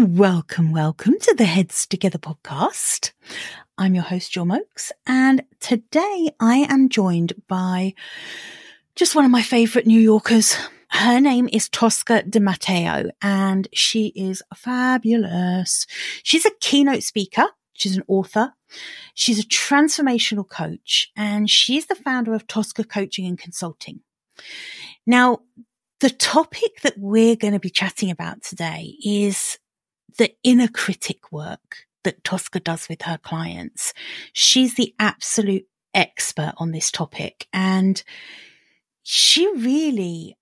Welcome, welcome to the Heads Together podcast. I'm your host, Jill Mokes, and today I am joined by just one of my favorite New Yorkers. Her name is Tosca DiMatteo, and she is fabulous. She's a keynote speaker. She's an author. She's a transformational coach, and she's the founder of Tosca Coaching and Consulting. Now, the topic that we're going to be chatting about today is the inner critic work that Tosca does with her clients. She's the absolute expert on this topic and she really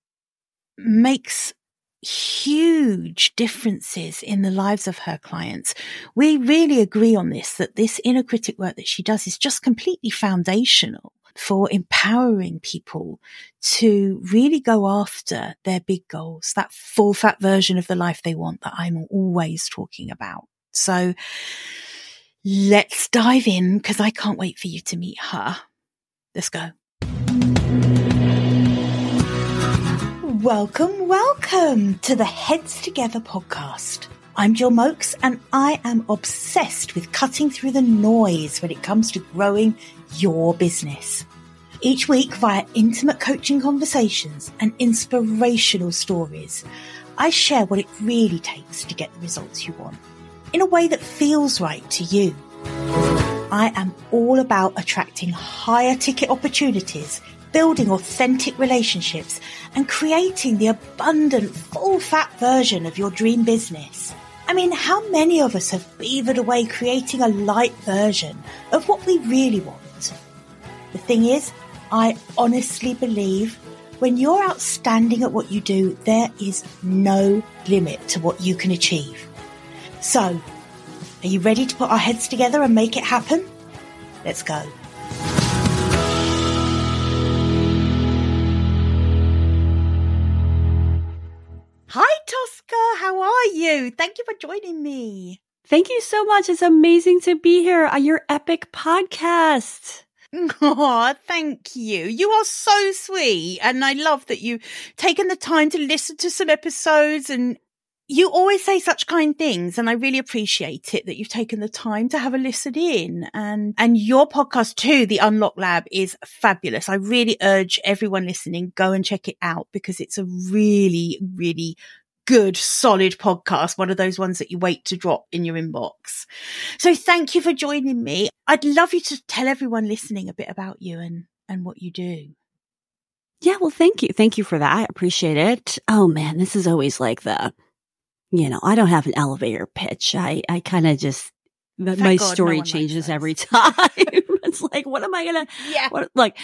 makes huge differences in the lives of her clients. We really agree on this, that this inner critic work that she does is just completely foundational for empowering people to really go after their big goals, that full fat version of the life they want that I'm always talking about. So let's dive in because I can't wait for you to meet her. Let's go. Welcome, welcome to the Heads Together podcast. I'm Jill Mokes and I am obsessed with cutting through the noise when it comes to growing your business. Each week, via intimate coaching conversations and inspirational stories, I share what it really takes to get the results you want in a way that feels right to you. I am all about attracting higher ticket opportunities, building authentic relationships, and creating the abundant, full fat version of your dream business. I mean, how many of us have beavered away creating a light version of what we really want? The thing is, I honestly believe when you're outstanding at what you do, there is no limit to what you can achieve. So, are you ready to put our heads together and make it happen? Let's go. Hi, Tosca. How are you? Thank you for joining me. Thank you so much. It's amazing to be here on your epic podcast. Oh, thank you. You are so sweet. And I love that you've taken the time to listen to some episodes and you always say such kind things and I really appreciate it that you've taken the time to have a listen in and, and your podcast too, the Unlock Lab is fabulous. I really urge everyone listening, go and check it out because it's a really, really good, solid podcast, one of those ones that you wait to drop in your inbox. So thank you for joining me. I'd love you to tell everyone listening a bit about you and, and what you do. Yeah, well, thank you. Thank you for that. I appreciate it. Oh man, this is always like the, you know, I don't have an elevator pitch. I, I kind of just, Thank my God, story no changes every time. it's like, what am I gonna, yeah, what, like,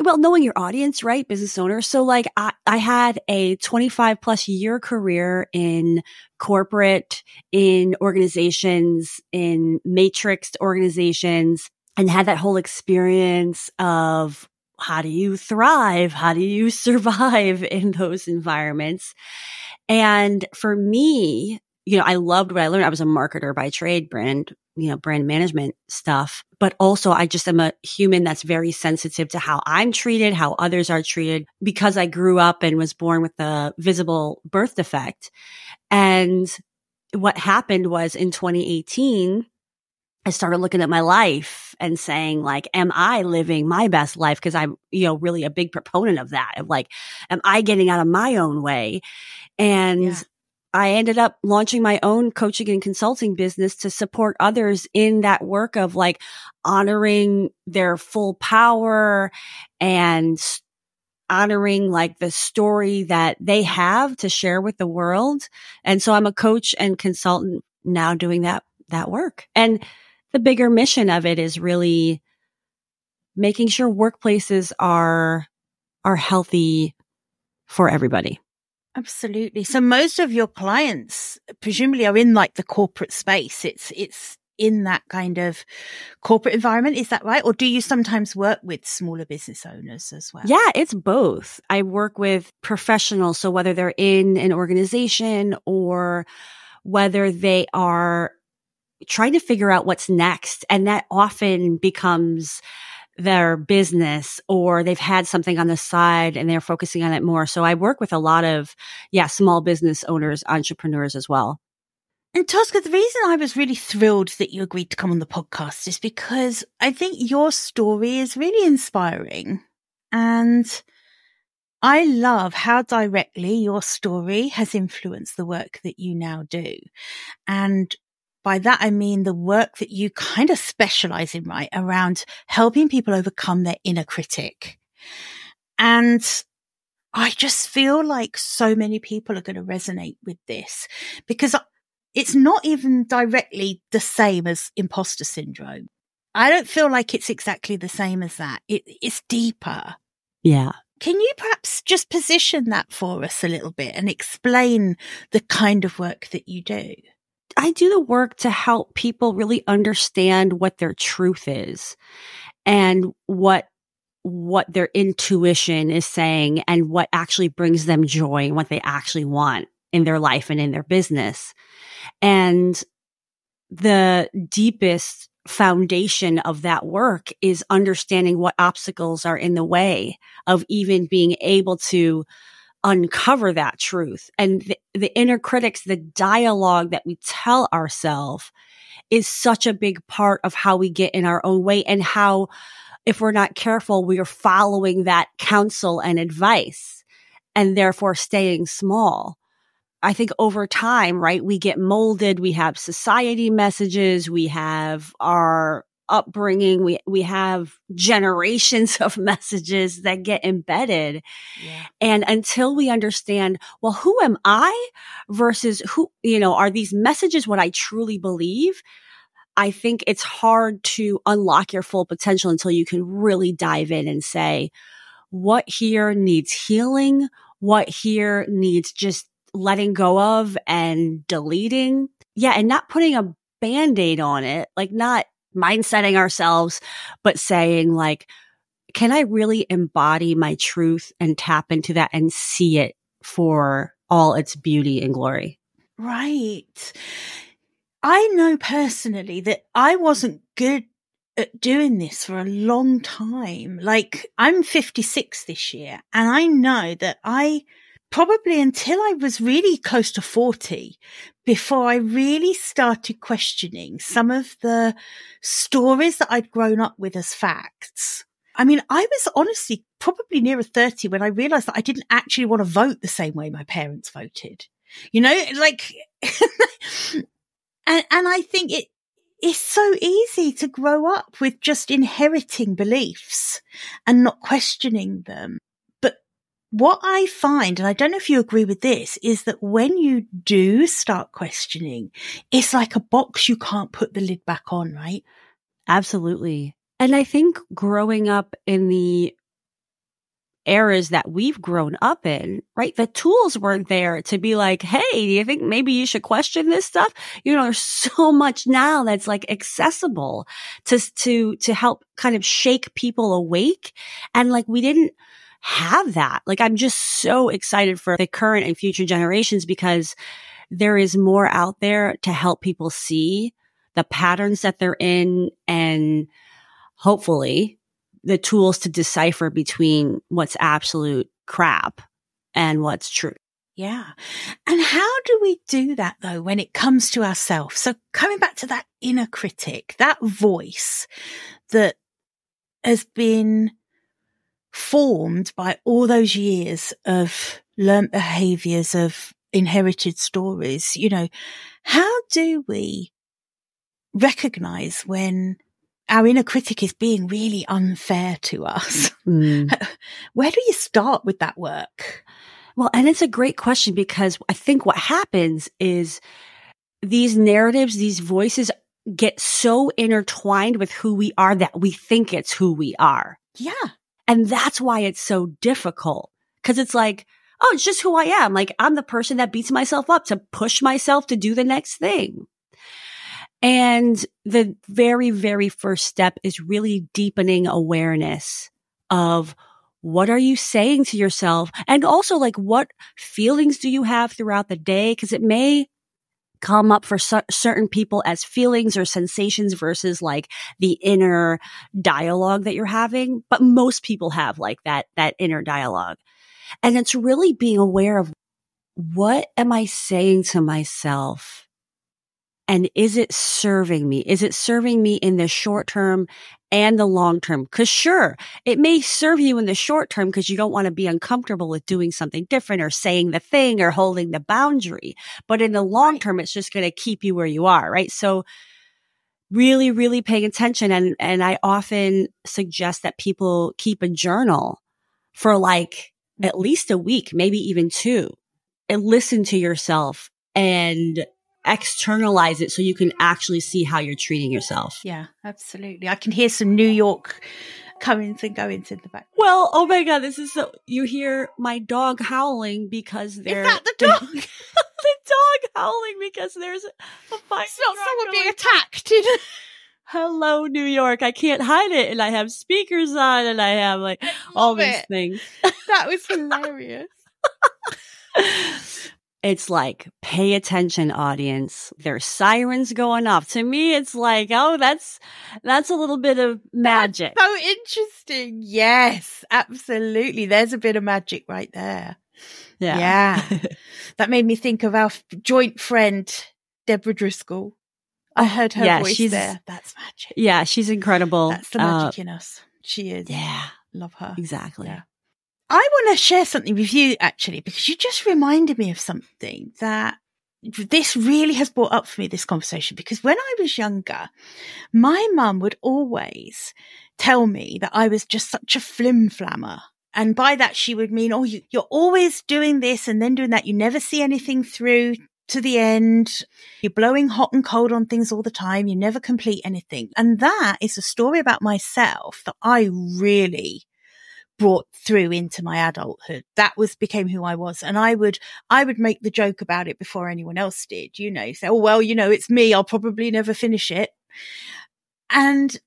well, knowing your audience, right? Business owner. So like I, I had a 25 plus year career in corporate, in organizations, in matrixed organizations and had that whole experience of how do you thrive? How do you survive in those environments? And for me, you know, I loved what I learned. I was a marketer by trade, brand, you know, brand management stuff. But also I just am a human that's very sensitive to how I'm treated, how others are treated because I grew up and was born with a visible birth defect. And what happened was in 2018, I started looking at my life and saying like, am I living my best life? Cause I'm, you know, really a big proponent of that. Of like, am I getting out of my own way? And yeah. I ended up launching my own coaching and consulting business to support others in that work of like honoring their full power and honoring like the story that they have to share with the world. And so I'm a coach and consultant now doing that, that work. And the bigger mission of it is really making sure workplaces are, are healthy for everybody. Absolutely. So most of your clients presumably are in like the corporate space. It's, it's in that kind of corporate environment. Is that right? Or do you sometimes work with smaller business owners as well? Yeah, it's both. I work with professionals. So whether they're in an organization or whether they are trying to figure out what's next. And that often becomes their business or they've had something on the side and they're focusing on it more. So I work with a lot of, yeah, small business owners, entrepreneurs as well. And Tosca, the reason I was really thrilled that you agreed to come on the podcast is because I think your story is really inspiring. And I love how directly your story has influenced the work that you now do. And by that, I mean the work that you kind of specialize in, right? Around helping people overcome their inner critic. And I just feel like so many people are going to resonate with this because it's not even directly the same as imposter syndrome. I don't feel like it's exactly the same as that. It, it's deeper. Yeah. Can you perhaps just position that for us a little bit and explain the kind of work that you do? I do the work to help people really understand what their truth is and what what their intuition is saying and what actually brings them joy and what they actually want in their life and in their business. And the deepest foundation of that work is understanding what obstacles are in the way of even being able to uncover that truth. And the, the inner critics, the dialogue that we tell ourselves is such a big part of how we get in our own way and how, if we're not careful, we are following that counsel and advice and therefore staying small. I think over time, right, we get molded. We have society messages. We have our upbringing. We, we have generations of messages that get embedded. Yeah. And until we understand, well, who am I versus who, you know, are these messages what I truly believe? I think it's hard to unlock your full potential until you can really dive in and say, what here needs healing? What here needs just letting go of and deleting. Yeah. And not putting a band-aid on it, like not mindsetting ourselves, but saying like, can I really embody my truth and tap into that and see it for all its beauty and glory? Right. I know personally that I wasn't good at doing this for a long time. Like I'm 56 this year and I know that I probably until I was really close to 40 before I really started questioning some of the stories that I'd grown up with as facts. I mean, I was honestly probably nearer 30 when I realized that I didn't actually want to vote the same way my parents voted. You know, like, and, and I think it, it's so easy to grow up with just inheriting beliefs and not questioning them what I find, and I don't know if you agree with this, is that when you do start questioning, it's like a box you can't put the lid back on, right? Absolutely. And I think growing up in the eras that we've grown up in, right? The tools weren't there to be like, Hey, do you think maybe you should question this stuff? You know, there's so much now that's like accessible to, to, to help kind of shake people awake. And like we didn't, have that. Like I'm just so excited for the current and future generations because there is more out there to help people see the patterns that they're in and hopefully the tools to decipher between what's absolute crap and what's true. Yeah. And how do we do that though when it comes to ourselves? So coming back to that inner critic, that voice that has been formed by all those years of learned behaviors of inherited stories, you know, how do we recognize when our inner critic is being really unfair to us? Mm. Where do you start with that work? Well, and it's a great question because I think what happens is these narratives, these voices get so intertwined with who we are that we think it's who we are. Yeah. And that's why it's so difficult. Cause it's like, oh, it's just who I am. Like I'm the person that beats myself up to push myself to do the next thing. And the very, very first step is really deepening awareness of what are you saying to yourself? And also like what feelings do you have throughout the day? Cause it may come up for certain people as feelings or sensations versus like the inner dialogue that you're having. But most people have like that, that inner dialogue. And it's really being aware of what am I saying to myself And is it serving me? Is it serving me in the short term and the long term? Cause sure, it may serve you in the short term because you don't want to be uncomfortable with doing something different or saying the thing or holding the boundary. But in the long term, it's just going to keep you where you are. Right. So really, really paying attention. And, and I often suggest that people keep a journal for like at mm-hmm. least a week, maybe even two and listen to yourself and externalize it so you can actually see how you're treating yourself. Yeah, absolutely. I can hear some New York comings and goings in the back. Well, oh my god, this is so you hear my dog howling because they're Is that the dog? the dog howling because there's a fire. It's not someone being attacked. Hello, New York. I can't hide it. And I have speakers on and I have like all these it. things. that was hilarious. It's like pay attention audience. There's sirens going off. To me it's like oh that's that's a little bit of magic. that's so interesting. Yes absolutely. There's a bit of magic right there. Yeah. Yeah. That made me think of our joint friend deborah driscoll. I heard her yeah, voice she's, there. That's magic. Yeah she's incredible. That's the magic uh, in us. She is. Yeah. Love her. Exactly. Yeah. I want to share something with you actually, because you just reminded me of something that this really has brought up for me this conversation because when I was younger, my mum would always tell me that I was just such a flim flammer. And by that, she would mean, oh, you, you're always doing this and then doing that. You never see anything through to the end. You're blowing hot and cold on things all the time. You never complete anything. And that is a story about myself that I really brought through into my adulthood. That was became who I was. And I would, I would make the joke about it before anyone else did, you know, say, oh, well, you know, it's me. I'll probably never finish it. And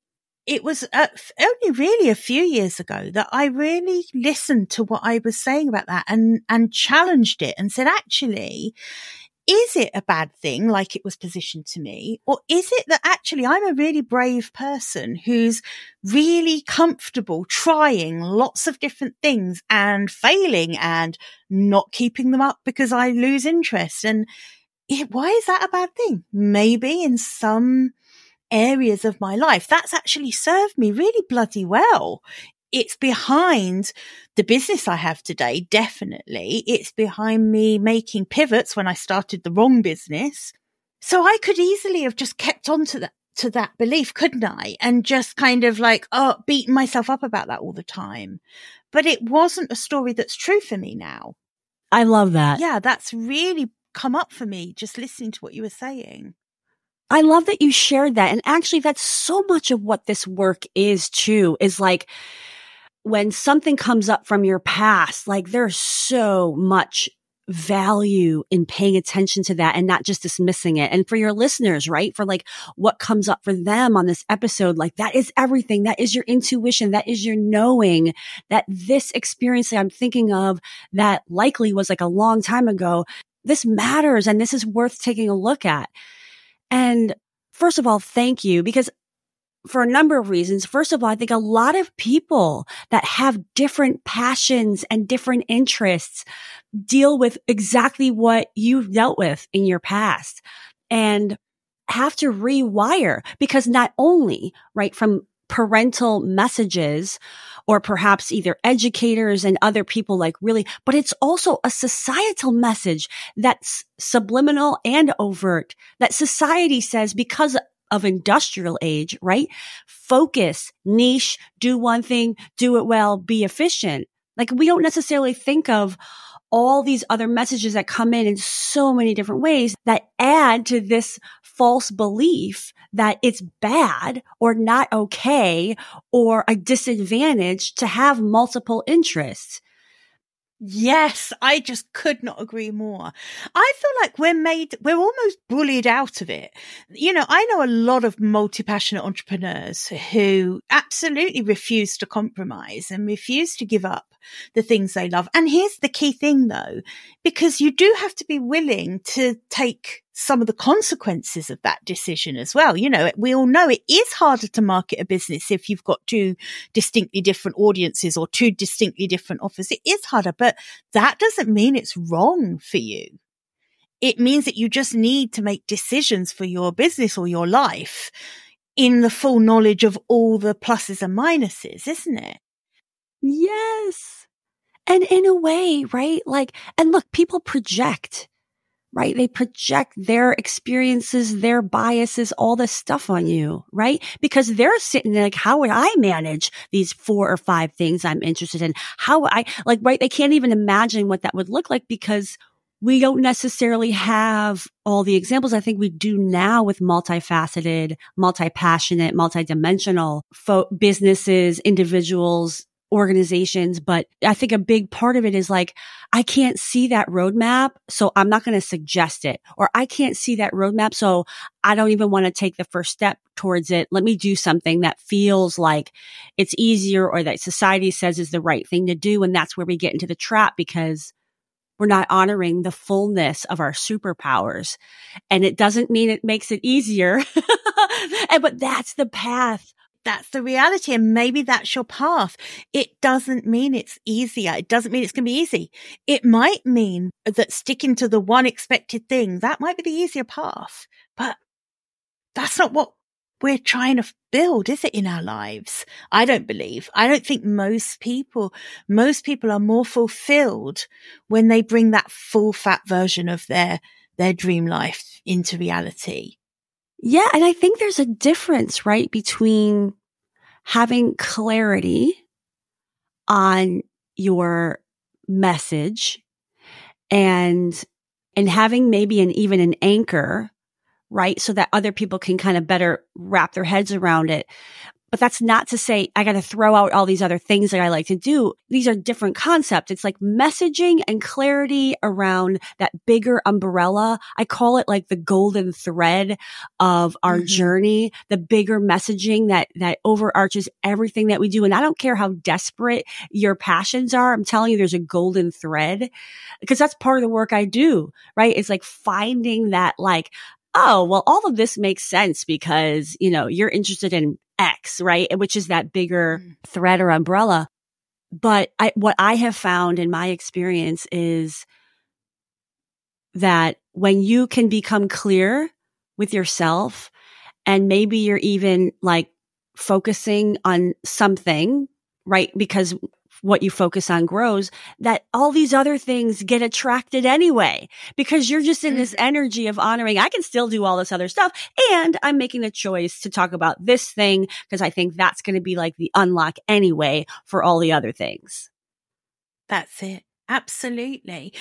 it was only really a few years ago that I really listened to what I was saying about that and, and challenged it and said, actually, is it a bad thing like it was positioned to me? Or is it that actually I'm a really brave person who's really comfortable trying lots of different things and failing and not keeping them up because I lose interest? And it, why is that a bad thing? Maybe in some areas of my life, that's actually served me really bloody well it's behind the business I have today. Definitely. It's behind me making pivots when I started the wrong business. So I could easily have just kept on to that, to that belief, couldn't I? And just kind of like, oh, beating myself up about that all the time. But it wasn't a story that's true for me now. I love that. Yeah, that's really come up for me just listening to what you were saying. I love that you shared that. And actually, that's so much of what this work is too, is like, when something comes up from your past, like there's so much value in paying attention to that and not just dismissing it. And for your listeners, right? For like what comes up for them on this episode, like that is everything. That is your intuition. That is your knowing that this experience that I'm thinking of that likely was like a long time ago. This matters and this is worth taking a look at. And first of all, thank you because for a number of reasons. First of all, I think a lot of people that have different passions and different interests deal with exactly what you've dealt with in your past and have to rewire because not only, right, from parental messages or perhaps either educators and other people like really, but it's also a societal message that's subliminal and overt that society says because of industrial age, right? Focus, niche, do one thing, do it well, be efficient. Like we don't necessarily think of all these other messages that come in in so many different ways that add to this false belief that it's bad or not okay or a disadvantage to have multiple interests. Yes, I just could not agree more. I feel like we're made, we're almost bullied out of it. You know, I know a lot of multi passionate entrepreneurs who absolutely refuse to compromise and refuse to give up the things they love. And here's the key thing though, because you do have to be willing to take some of the consequences of that decision as well. You know, we all know it is harder to market a business if you've got two distinctly different audiences or two distinctly different offers. It is harder, but that doesn't mean it's wrong for you It means that you just need to make decisions for your business or your life in the full knowledge of all the pluses and minuses, isn't it? Yes. And in a way, right? Like, and look, people project right? They project their experiences, their biases, all this stuff on you, right? Because they're sitting like, how would I manage these four or five things I'm interested in? How I like, right? They can't even imagine what that would look like because we don't necessarily have all the examples. I think we do now with multifaceted, multi-passionate, multi-dimensional fo- businesses, individuals, organizations. But I think a big part of it is like, I can't see that roadmap. So I'm not going to suggest it or I can't see that roadmap. So I don't even want to take the first step towards it. Let me do something that feels like it's easier or that society says is the right thing to do. And that's where we get into the trap because we're not honoring the fullness of our superpowers. And it doesn't mean it makes it easier. and, but that's the path that's the reality. And maybe that's your path. It doesn't mean it's easier. It doesn't mean it's going to be easy. It might mean that sticking to the one expected thing, that might be the easier path, but that's not what we're trying to build, is it in our lives? I don't believe. I don't think most people, most people are more fulfilled when they bring that full fat version of their, their dream life into reality. Yeah. And I think there's a difference, right? Between having clarity on your message and, and having maybe an, even an anchor, right? So that other people can kind of better wrap their heads around it. But that's not to say I got to throw out all these other things that I like to do. These are different concepts. It's like messaging and clarity around that bigger umbrella. I call it like the golden thread of our mm-hmm. journey, the bigger messaging that, that overarches everything that we do. And I don't care how desperate your passions are. I'm telling you, there's a golden thread because that's part of the work I do, right? It's like finding that like, oh, well, all of this makes sense because, you know, you're interested in X, right? Which is that bigger mm. thread or umbrella. But I, what I have found in my experience is that when you can become clear with yourself and maybe you're even like focusing on something, right? Because what you focus on grows, that all these other things get attracted anyway, because you're just in this mm-hmm. energy of honoring. I can still do all this other stuff. And I'm making a choice to talk about this thing because I think that's going to be like the unlock anyway for all the other things. That's it. Absolutely.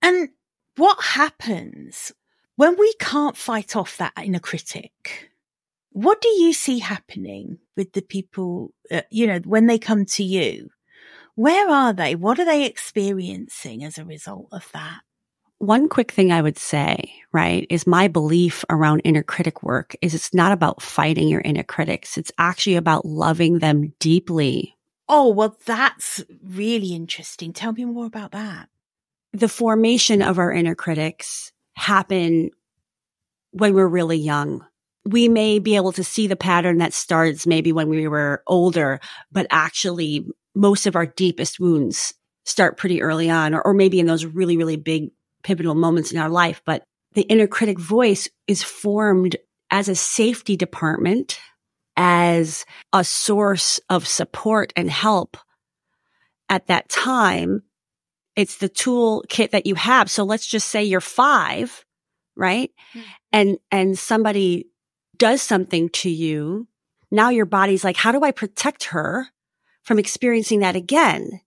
And what happens when we can't fight off that inner critic? What do you see happening with the people, uh, you know, when they come to you? Where are they? What are they experiencing as a result of that? One quick thing I would say, right, is my belief around inner critic work is it's not about fighting your inner critics. It's actually about loving them deeply. Oh, well, that's really interesting. Tell me more about that. The formation of our inner critics happen when we're really young. We may be able to see the pattern that starts maybe when we were older, but actually most of our deepest wounds start pretty early on, or, or maybe in those really, really big pivotal moments in our life. But the inner critic voice is formed as a safety department, as a source of support and help at that time. It's the toolkit that you have. So let's just say you're five, right? Mm-hmm. And, and somebody does something to you. Now your body's like, how do I protect her? From experiencing that again.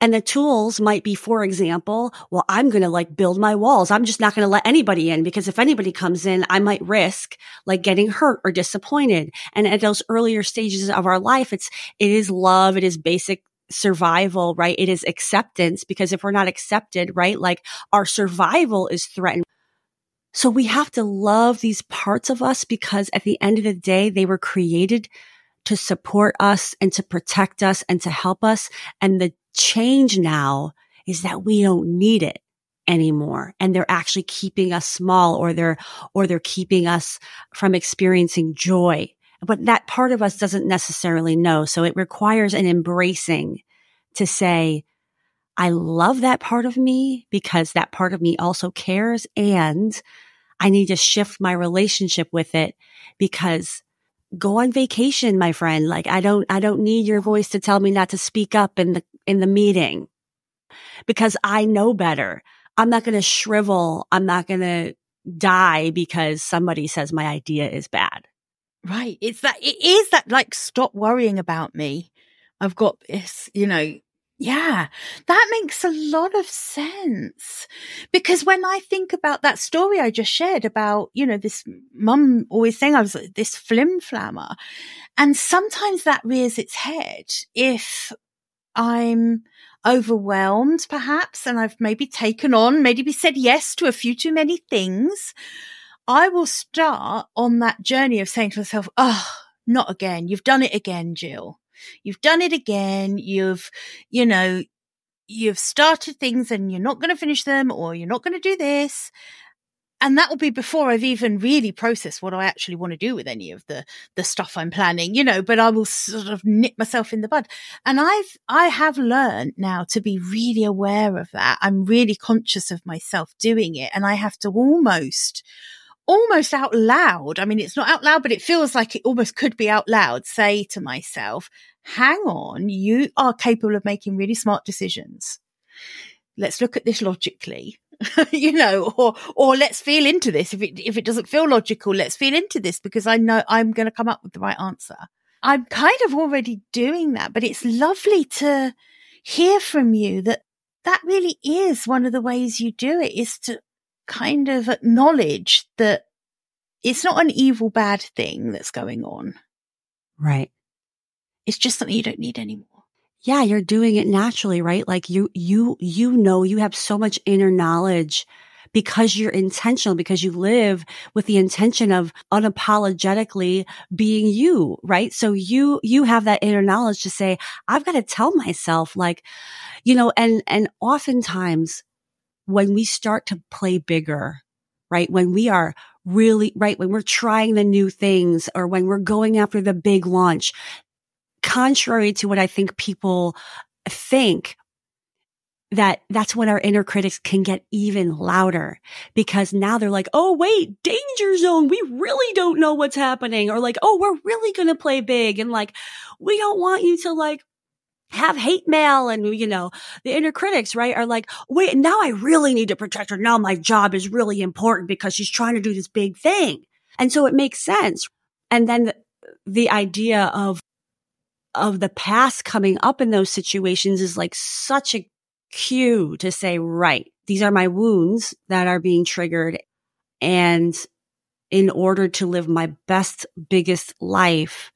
And the tools might be, for example, well, I'm going to like build my walls. I'm just not going to let anybody in because if anybody comes in, I might risk like getting hurt or disappointed. And at those earlier stages of our life, it's, it is love. It is basic survival, right? It is acceptance because if we're not accepted, right? Like our survival is threatened. So we have to love these parts of us because at the end of the day, they were created to support us and to protect us and to help us. And the change now is that we don't need it anymore. And they're actually keeping us small or they're or they're keeping us from experiencing joy. But that part of us doesn't necessarily know. So it requires an embracing to say I love that part of me because that part of me also cares and I need to shift my relationship with it because go on vacation, my friend. Like I don't, I don't need your voice to tell me not to speak up in the, in the meeting because I know better. I'm not going to shrivel. I'm not going to die because somebody says my idea is bad. Right. It's that, it is that like, stop worrying about me. I've got this, you know, yeah, that makes a lot of sense. Because when I think about that story I just shared about, you know, this mum always saying I was this flim flammer, and sometimes that rears its head if I'm overwhelmed, perhaps, and I've maybe taken on, maybe said yes to a few too many things. I will start on that journey of saying to myself, Oh, not again. You've done it again, Jill. You've done it again. You've, you know, you've started things and you're not going to finish them or you're not going to do this. And that will be before I've even really processed what I actually want to do with any of the, the stuff I'm planning, you know, but I will sort of nip myself in the bud. And I've, I have learned now to be really aware of that. I'm really conscious of myself doing it and I have to almost almost out loud. I mean, it's not out loud, but it feels like it almost could be out loud. Say to myself, hang on, you are capable of making really smart decisions. Let's look at this logically, you know, or, or let's feel into this. If it, if it doesn't feel logical, let's feel into this because I know I'm going to come up with the right answer. I'm kind of already doing that, but it's lovely to hear from you that that really is one of the ways you do it is to kind of acknowledge that it's not an evil, bad thing that's going on. Right. It's just something you don't need anymore. Yeah, you're doing it naturally, right? Like you, you, you know, you have so much inner knowledge because you're intentional, because you live with the intention of unapologetically being you, right? So you, you have that inner knowledge to say, I've got to tell myself like, you know, and, and oftentimes when we start to play bigger, right? When we are really, right? When we're trying the new things or when we're going after the big launch, contrary to what I think people think, that that's when our inner critics can get even louder because now they're like, Oh, wait, danger zone. We really don't know what's happening. Or like, Oh, we're really going to play big. And like, we don't want you to like have hate mail and, you know, the inner critics, right, are like, wait, now I really need to protect her. Now my job is really important because she's trying to do this big thing. And so it makes sense. And then the, the idea of, of the past coming up in those situations is like such a cue to say, right, these are my wounds that are being triggered. And in order to live my best, biggest life,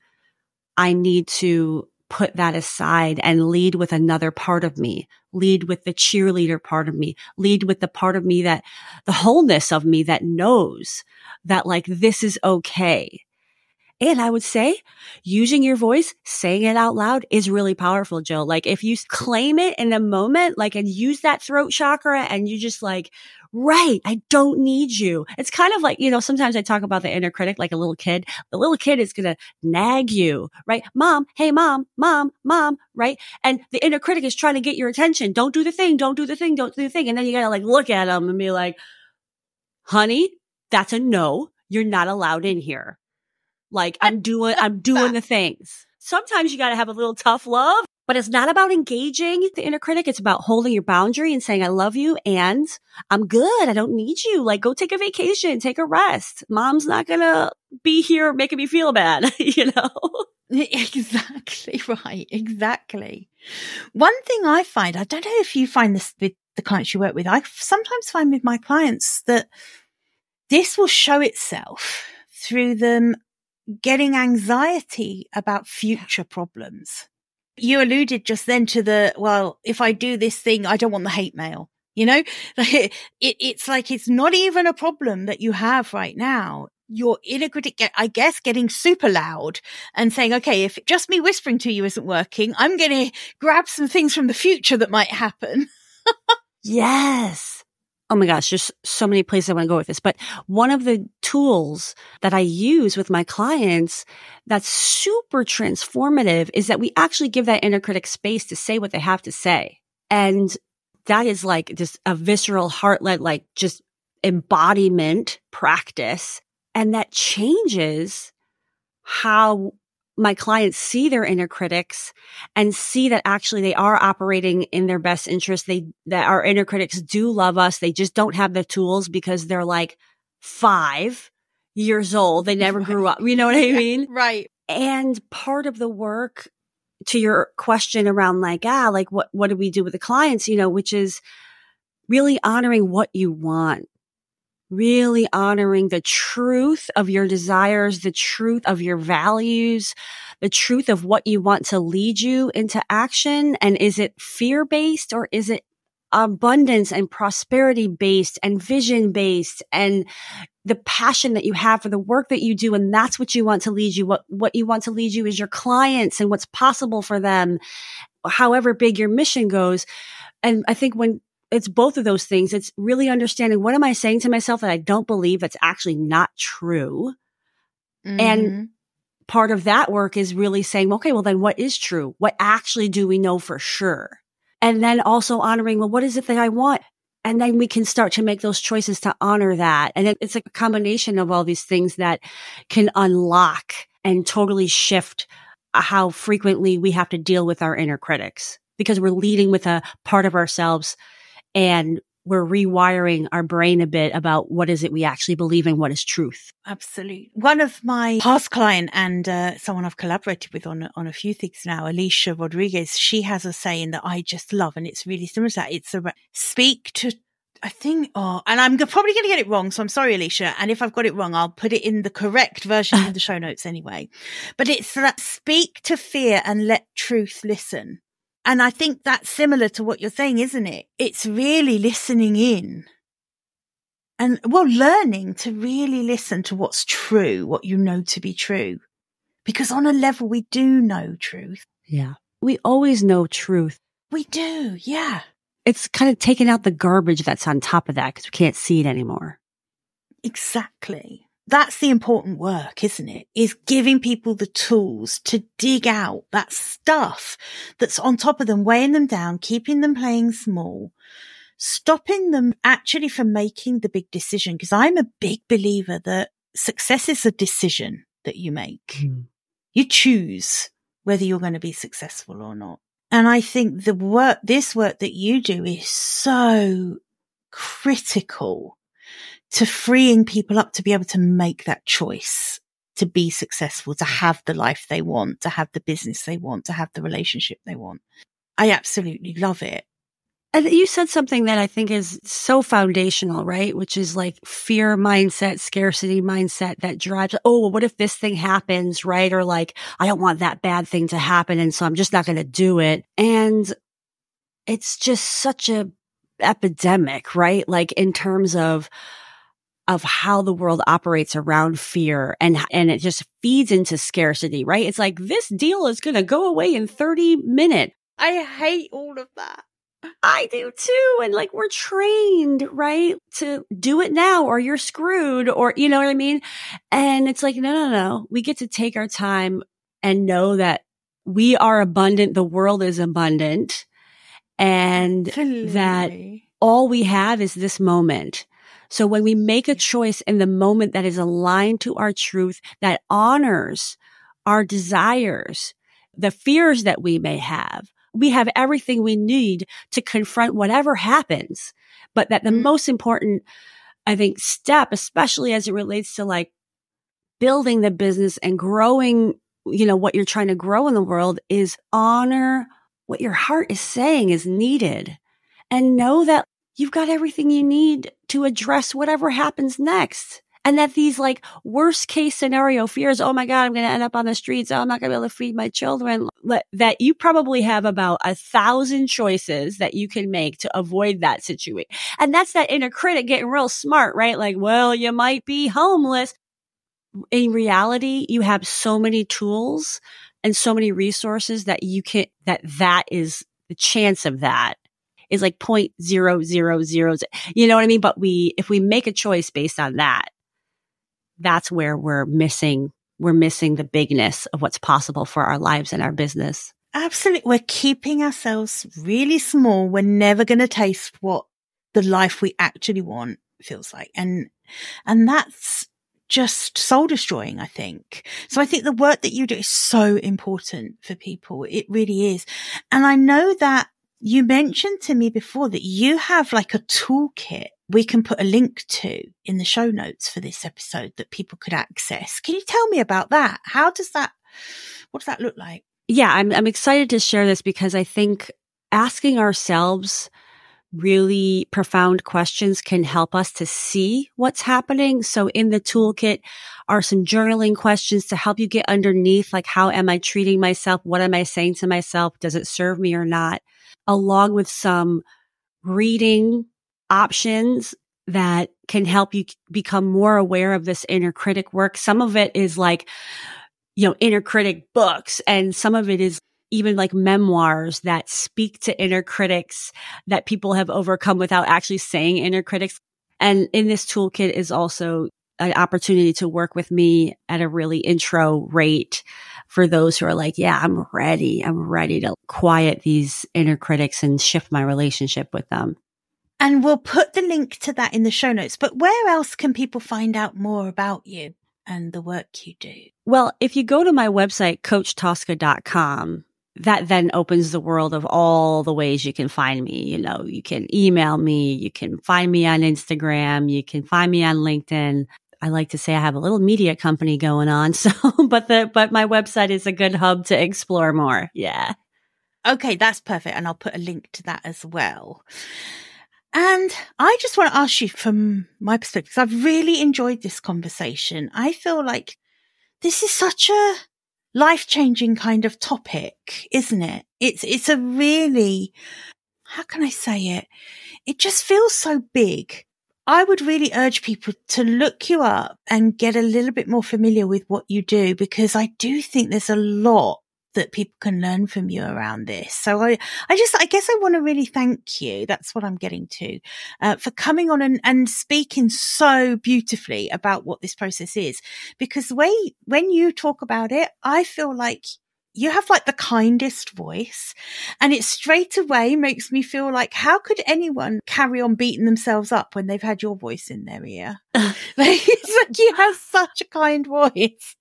I need to put that aside and lead with another part of me, lead with the cheerleader part of me, lead with the part of me that the wholeness of me that knows that like this is okay. And I would say using your voice, saying it out loud is really powerful, Jill. Like if you claim it in the moment, like and use that throat chakra and you just like right. I don't need you. It's kind of like, you know, sometimes I talk about the inner critic like a little kid. The little kid is going to nag you, right? Mom, hey, mom, mom, mom, right? And the inner critic is trying to get your attention. Don't do the thing. Don't do the thing. Don't do the thing. And then you got to like look at them and be like, honey, that's a no. You're not allowed in here. Like I'm doing, I'm doing the things. Sometimes you got to have a little tough love but it's not about engaging the inner critic. It's about holding your boundary and saying, I love you and I'm good. I don't need you. Like go take a vacation, take a rest. Mom's not going to be here making me feel bad, you know? Exactly right. Exactly. One thing I find, I don't know if you find this with the clients you work with. I sometimes find with my clients that this will show itself through them getting anxiety about future problems you alluded just then to the, well, if I do this thing, I don't want the hate mail. You know, it, it's like it's not even a problem that you have right now. Your inner critic, I guess, getting super loud and saying, okay, if just me whispering to you isn't working, I'm going to grab some things from the future that might happen. yes oh my gosh, there's so many places I want to go with this. But one of the tools that I use with my clients that's super transformative is that we actually give that inner critic space to say what they have to say. And that is like just a visceral heart led, like just embodiment practice. And that changes how my clients see their inner critics and see that actually they are operating in their best interest. They, that our inner critics do love us. They just don't have the tools because they're like five years old. They never right. grew up. You know what I mean? Yeah, right. And part of the work to your question around like, ah, like what, what do we do with the clients? You know, which is really honoring what you want really honoring the truth of your desires, the truth of your values, the truth of what you want to lead you into action. And is it fear based or is it abundance and prosperity based and vision based and the passion that you have for the work that you do and that's what you want to lead you what what you want to lead you is your clients and what's possible for them however big your mission goes and i think when it's both of those things. It's really understanding what am I saying to myself that I don't believe that's actually not true. Mm-hmm. And part of that work is really saying, okay, well, then what is true? What actually do we know for sure? And then also honoring, well, what is it that I want? And then we can start to make those choices to honor that. And it's a combination of all these things that can unlock and totally shift how frequently we have to deal with our inner critics because we're leading with a part of ourselves and we're rewiring our brain a bit about what is it we actually believe in, what is truth. Absolutely. One of my past client and uh, someone I've collaborated with on on a few things now, Alicia Rodriguez, she has a saying that I just love, and it's really similar to that. It's a speak to. I think, oh, and I'm probably going to get it wrong. So I'm sorry, Alicia. And if I've got it wrong, I'll put it in the correct version in the show notes anyway. But it's that speak to fear and let truth listen. And I think that's similar to what you're saying, isn't it? It's really listening in and well, learning to really listen to what's true, what you know to be true. Because on a level, we do know truth. Yeah. We always know truth. We do. Yeah. It's kind of taking out the garbage that's on top of that because we can't see it anymore. Exactly that's the important work, isn't it? Is giving people the tools to dig out that stuff that's on top of them, weighing them down, keeping them playing small, stopping them actually from making the big decision. Cause I'm a big believer that success is a decision that you make. Mm. You choose whether you're going to be successful or not. And I think the work, this work that you do is so critical to freeing people up to be able to make that choice to be successful, to have the life they want, to have the business they want, to have the relationship they want. I absolutely love it. And you said something that I think is so foundational, right? Which is like fear mindset, scarcity mindset that drives, oh, well, what if this thing happens, right? Or like, I don't want that bad thing to happen. And so I'm just not going to do it. And it's just such a epidemic, right? Like in terms of, of how the world operates around fear and and it just feeds into scarcity, right? It's like this deal is going to go away in 30 minutes. I hate all of that. I do too. And like we're trained, right? To do it now or you're screwed or you know what I mean? And it's like, no, no, no. We get to take our time and know that we are abundant. The world is abundant and Absolutely. that all we have is this moment. So when we make a choice in the moment that is aligned to our truth, that honors our desires, the fears that we may have, we have everything we need to confront whatever happens. But that the mm-hmm. most important, I think, step, especially as it relates to like building the business and growing, you know, what you're trying to grow in the world is honor what your heart is saying is needed and know that you've got everything you need to address whatever happens next. And that these like worst case scenario fears, oh my God, I'm going to end up on the streets. Oh, I'm not going to be able to feed my children. That you probably have about a thousand choices that you can make to avoid that situation. And that's that inner critic getting real smart, right? Like, well, you might be homeless. In reality, you have so many tools and so many resources that you can, that that is the chance of that is like point zero zero zero. You know what I mean? But we, if we make a choice based on that, that's where we're missing, we're missing the bigness of what's possible for our lives and our business. Absolutely. We're keeping ourselves really small. We're never going to taste what the life we actually want feels like. And, and that's just soul destroying, I think. So I think the work that you do is so important for people. It really is. And I know that you mentioned to me before that you have like a toolkit we can put a link to in the show notes for this episode that people could access. Can you tell me about that? How does that, what does that look like? Yeah, I'm, I'm excited to share this because I think asking ourselves really profound questions can help us to see what's happening. So in the toolkit are some journaling questions to help you get underneath, like, how am I treating myself? What am I saying to myself? Does it serve me or not? Along with some reading options that can help you become more aware of this inner critic work. Some of it is like, you know, inner critic books and some of it is even like memoirs that speak to inner critics that people have overcome without actually saying inner critics. And in this toolkit is also an opportunity to work with me at a really intro rate for those who are like, yeah, I'm ready. I'm ready to quiet these inner critics and shift my relationship with them. And we'll put the link to that in the show notes. But where else can people find out more about you and the work you do? Well, if you go to my website, coachtosca.com, that then opens the world of all the ways you can find me. You know, you can email me, you can find me on Instagram, you can find me on LinkedIn. I like to say I have a little media company going on. So, but the, but my website is a good hub to explore more. Yeah. Okay. That's perfect. And I'll put a link to that as well. And I just want to ask you from my perspective, because I've really enjoyed this conversation. I feel like this is such a life changing kind of topic, isn't it? It's, it's a really, how can I say it? It just feels so big. I would really urge people to look you up and get a little bit more familiar with what you do because I do think there's a lot that people can learn from you around this. So I, I just, I guess I want to really thank you. That's what I'm getting to, uh, for coming on and, and speaking so beautifully about what this process is. Because the way, when you talk about it, I feel like you have like the kindest voice and it straight away makes me feel like how could anyone carry on beating themselves up when they've had your voice in their ear? like, it's like you have such a kind voice.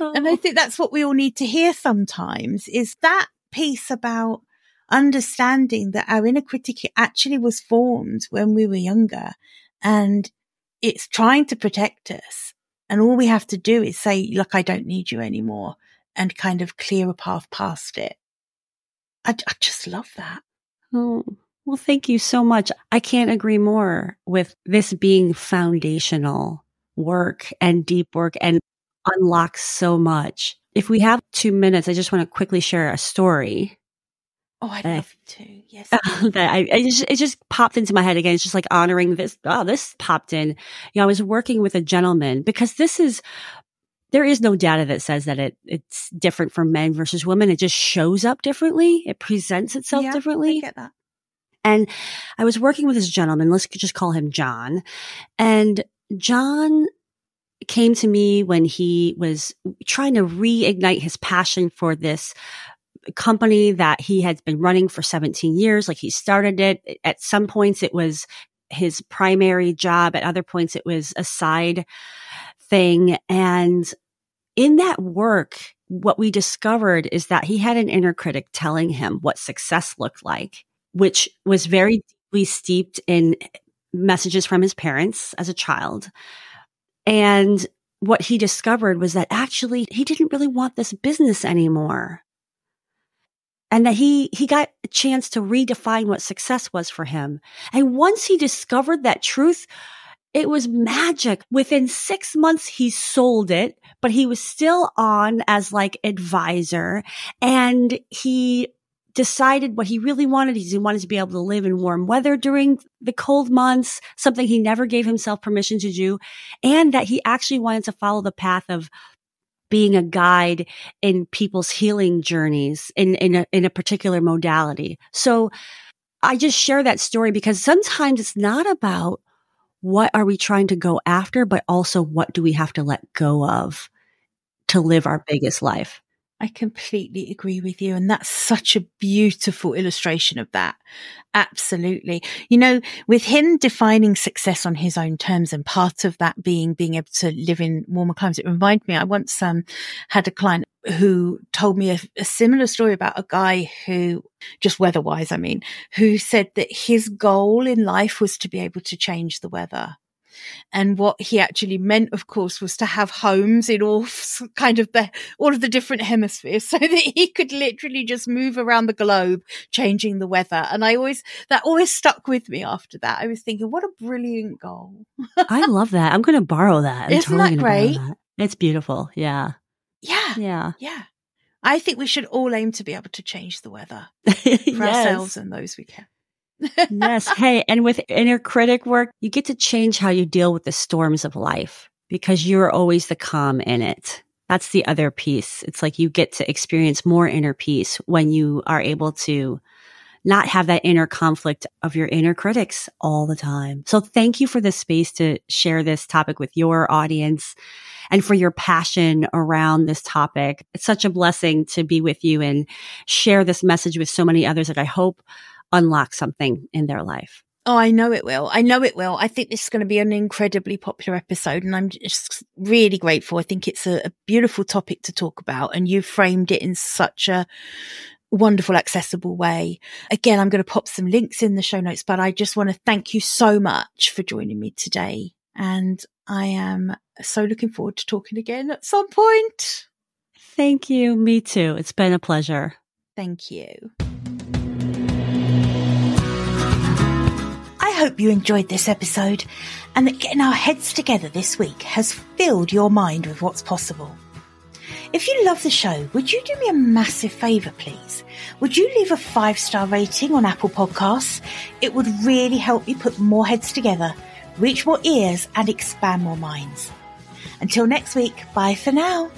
Oh. And I oh. think that's what we all need to hear sometimes is that piece about understanding that our inner critic actually was formed when we were younger and it's trying to protect us. And all we have to do is say, look, I don't need you anymore and kind of clear a path past it. I, I just love that. Oh, well, thank you so much. I can't agree more with this being foundational work and deep work and unlocks so much. If we have two minutes, I just want to quickly share a story. Oh, I'd love to. Yes. that I, I just, it just popped into my head again. It's just like honoring this. Oh, this popped in. You know, I was working with a gentleman because this is there is no data that says that it it's different for men versus women. It just shows up differently. It presents itself yeah, differently. I get that. And I was working with this gentleman. Let's just call him John. And John came to me when he was trying to reignite his passion for this company that he had been running for 17 years. Like he started it. At some points, it was his primary job. At other points, it was a side thing. And in that work, what we discovered is that he had an inner critic telling him what success looked like, which was very deeply steeped in messages from his parents as a child. And what he discovered was that actually he didn't really want this business anymore. And that he, he got a chance to redefine what success was for him. And once he discovered that truth, it was magic. Within six months, he sold it, but he was still on as like advisor and he decided what he really wanted. is He wanted to be able to live in warm weather during the cold months, something he never gave himself permission to do. And that he actually wanted to follow the path of being a guide in people's healing journeys in, in a, in a particular modality. So I just share that story because sometimes it's not about what are we trying to go after, but also what do we have to let go of to live our biggest life? I completely agree with you. And that's such a beautiful illustration of that. Absolutely. You know, with him defining success on his own terms and part of that being being able to live in warmer climates, it reminded me, I once um, had a client who told me a, a similar story about a guy who, just weather wise, I mean, who said that his goal in life was to be able to change the weather. And what he actually meant, of course, was to have homes in all kind of the, all of the different hemispheres so that he could literally just move around the globe, changing the weather. And I always, that always stuck with me after that. I was thinking, what a brilliant goal. I love that. I'm going to borrow that. I'm Isn't totally that great? That. It's beautiful. Yeah. Yeah. Yeah. Yeah. I think we should all aim to be able to change the weather for yes. ourselves and those we can yes. Hey, and with inner critic work, you get to change how you deal with the storms of life because you're always the calm in it. That's the other piece. It's like you get to experience more inner peace when you are able to not have that inner conflict of your inner critics all the time. So thank you for the space to share this topic with your audience and for your passion around this topic. It's such a blessing to be with you and share this message with so many others that I hope unlock something in their life. Oh, I know it will. I know it will. I think this is going to be an incredibly popular episode and I'm just really grateful. I think it's a, a beautiful topic to talk about and you framed it in such a wonderful, accessible way. Again, I'm going to pop some links in the show notes, but I just want to thank you so much for joining me today. And I am so looking forward to talking again at some point. Thank you. Me too. It's been a pleasure. Thank you. Hope you enjoyed this episode and that getting our heads together this week has filled your mind with what's possible. If you love the show, would you do me a massive favour, please? Would you leave a five star rating on Apple Podcasts? It would really help me put more heads together, reach more ears, and expand more minds. Until next week, bye for now.